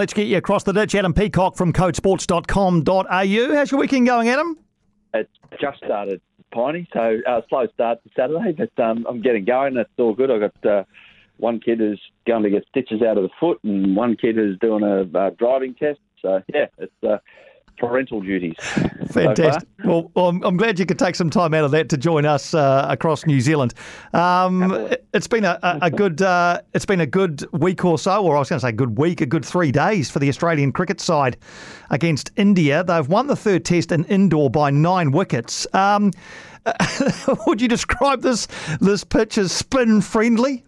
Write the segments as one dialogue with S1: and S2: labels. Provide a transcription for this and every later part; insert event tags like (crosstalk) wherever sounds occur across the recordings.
S1: let's get you across the ditch. Adam Peacock from codesports.com.au. How's your weekend going, Adam?
S2: It's just started, Piney, so uh, slow start to Saturday, but um, I'm getting going. That's all good. I've got uh, one kid who's going to get stitches out of the foot, and one kid who's doing a uh, driving test. So, yeah, it's uh, parental duties. (sighs)
S1: Fantastic. So well, I'm, I'm, glad you could take some time out of that to join us uh, across New Zealand. Um, it's been a, a, a good uh, it's been a good week or so, or I was going to say good week, a good three days for the Australian cricket side against India. They've won the third test in Indore by nine wickets. Um, (laughs) would you describe this this pitch as spin friendly?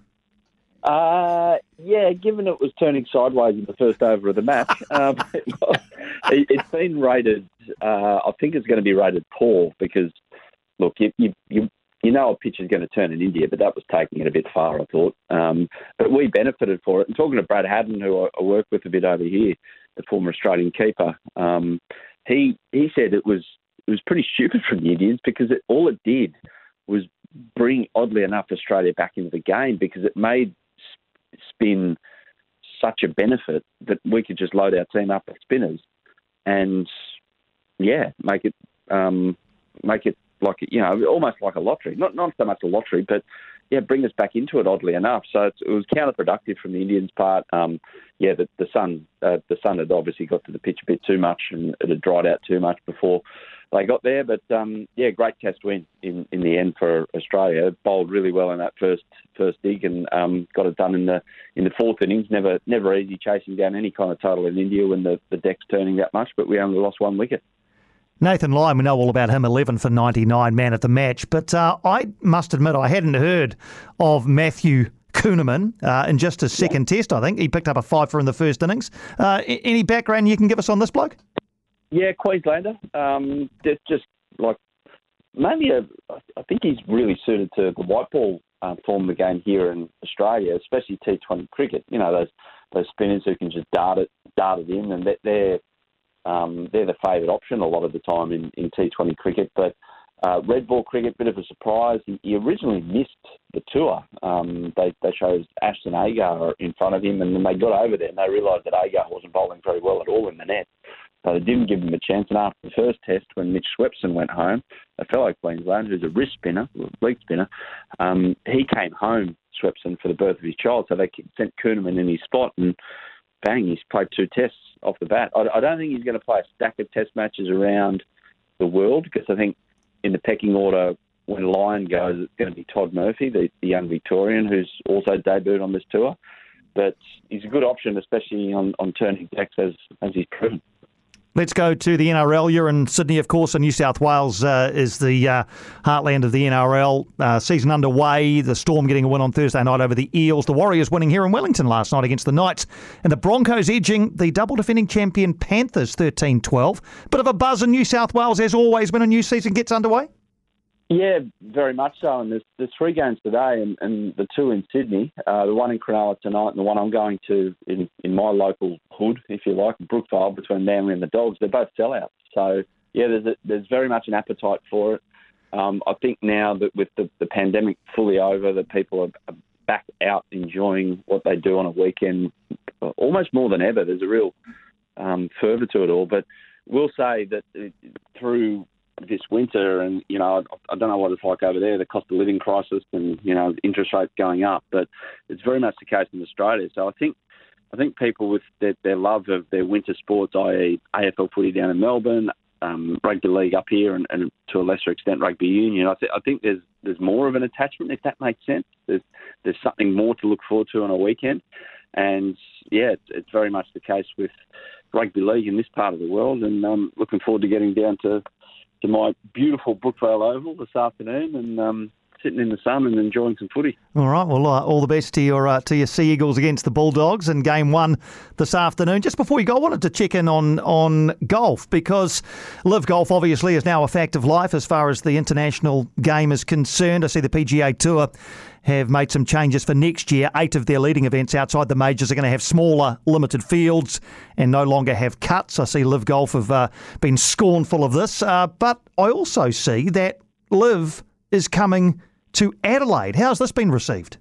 S2: Uh, yeah, given it was turning sideways in the first over of the match, (laughs) um, it, has been rated. Uh, I think it's going to be rated poor because, look, you you you, you know a pitch is going to turn in India, but that was taking it a bit far, I thought. Um, but we benefited for it. And talking to Brad Haddin, who I, I work with a bit over here, the former Australian keeper, um, he he said it was it was pretty stupid from the Indians because it, all it did was bring, oddly enough, Australia back into the game because it made spin such a benefit that we could just load our team up with spinners and yeah, make it um, make it like you know almost like a lottery. Not not so much a lottery, but yeah, bring us back into it. Oddly enough, so it was counterproductive from the Indians' part. Um, yeah, the, the sun uh, the sun had obviously got to the pitch a bit too much and it had dried out too much before they got there. But um, yeah, great test win in, in the end for Australia. Bowled really well in that first first dig and um, got it done in the in the fourth innings. Never never easy chasing down any kind of total in India when the, the deck's turning that much, but we only lost one wicket.
S1: Nathan Lyon, we know all about him, 11 for 99, man at the match. But uh, I must admit, I hadn't heard of Matthew Kuhnemann uh, in just his second yeah. test, I think. He picked up a five for in the first innings. Uh, any background you can give us on this bloke?
S2: Yeah, Queenslander. Um, just, like mainly, a, I think he's really suited to the white ball uh, form of the game here in Australia, especially T20 cricket. You know those those spinners who can just dart it, dart it in, and they're um, they're the favourite option a lot of the time in, in T20 cricket. But uh, red ball cricket, bit of a surprise. He, he originally missed the tour. Um, they they chose Ashton Agar in front of him, and then they got over there and they realised that Agar wasn't bowling very well at all in the net. So they didn't give him a chance. And after the first test, when Mitch Swepson went home, a fellow Queenslander who's a wrist spinner, a leg spinner, um, he came home, Swepson, for the birth of his child. So they sent Kuhnemann in his spot, and bang, he's played two tests off the bat. I, I don't think he's going to play a stack of test matches around the world because I think in the pecking order, when Lyon goes, it's going to be Todd Murphy, the, the young Victorian, who's also debuted on this tour. But he's a good option, especially on, on turning decks as, as he's proven.
S1: Let's go to the NRL. You're in Sydney, of course, and New South Wales uh, is the uh, heartland of the NRL. Uh, season underway. The Storm getting a win on Thursday night over the Eels. The Warriors winning here in Wellington last night against the Knights. And the Broncos edging the double defending champion Panthers 13 12. Bit of a buzz in New South Wales, as always, when a new season gets underway.
S2: Yeah, very much so. And there's, there's three games today, and, and the two in Sydney, uh, the one in Cronulla tonight, and the one I'm going to in, in my local hood, if you like, Brookvale, between Manly and the Dogs. They're both sellouts. So yeah, there's a, there's very much an appetite for it. Um, I think now that with the, the pandemic fully over, that people are, back out enjoying what they do on a weekend, almost more than ever. There's a real um, fervour to it all. But we'll say that uh, through this winter, and you know, I, I don't know what it's like over there, the cost of living crisis, and you know, interest rates going up. But it's very much the case in Australia. So I think, I think people with their, their love of their winter sports, i.e., AFL footy down in Melbourne, um, rugby league up here, and, and, to a lesser extent rugby union. I, th- I think there's there's more of an attachment, if that makes sense. There's there's something more to look forward to on a weekend, and yeah, it's, it's very much the case with rugby league in this part of the world, and um, looking forward to getting down to to my beautiful Brookvale Oval this afternoon and um, sitting in the sun and enjoying some footy.
S1: All right. Well, uh, all the best to your uh, to your Sea Eagles against the Bulldogs in Game One this afternoon. Just before you go, I wanted to check in on on golf because LIV Golf obviously is now a fact of life as far as the international game is concerned. I see the PGA Tour have made some changes for next year. Eight of their leading events outside the majors are going to have smaller, limited fields and no longer have cuts. I see LIV Golf have uh, been scornful of this, uh, but I also see that LIV is coming to Adelaide. How's this been received?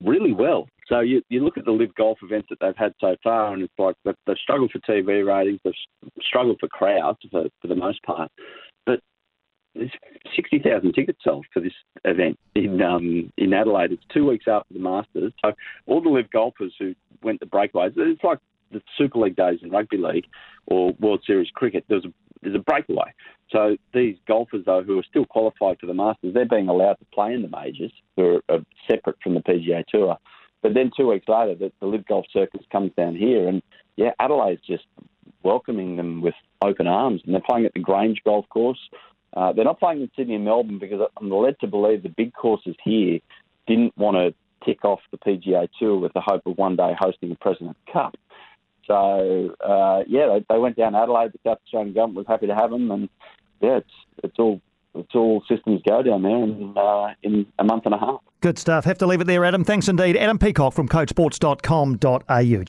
S2: Really well. So you, you look at the LIV golf events that they've had so far, and it's like they've, they've struggled for TV ratings, they've struggled for crowds for, for the most part. But there's 60,000 tickets sold for this event in um, in Adelaide. It's two weeks after the Masters. So all the LIV golfers who went to breakaways, it's like the Super League days in rugby league or World Series cricket. There's a there's a breakaway. So these golfers, though, who are still qualified for the Masters, they're being allowed to play in the majors, who are, separate from the PGA Tour. But then two weeks later, the, the LIV Golf Circus comes down here, and yeah, Adelaide's just welcoming them with open arms, and they're playing at the Grange Golf Course. Uh, they're not playing in Sydney and Melbourne because I'm led to believe the big courses here didn't want to tick off the PGA Tour with the hope of one day hosting a President's Cup. So uh, yeah, they, they, went down Adelaide. The South Australian government was happy to have them, and yeah, it's it's all it's all systems go down there in, uh, in a month and a half.
S1: Good stuff. Have to leave it there, Adam. Thanks indeed. Adam Peacock from codesports.com.au.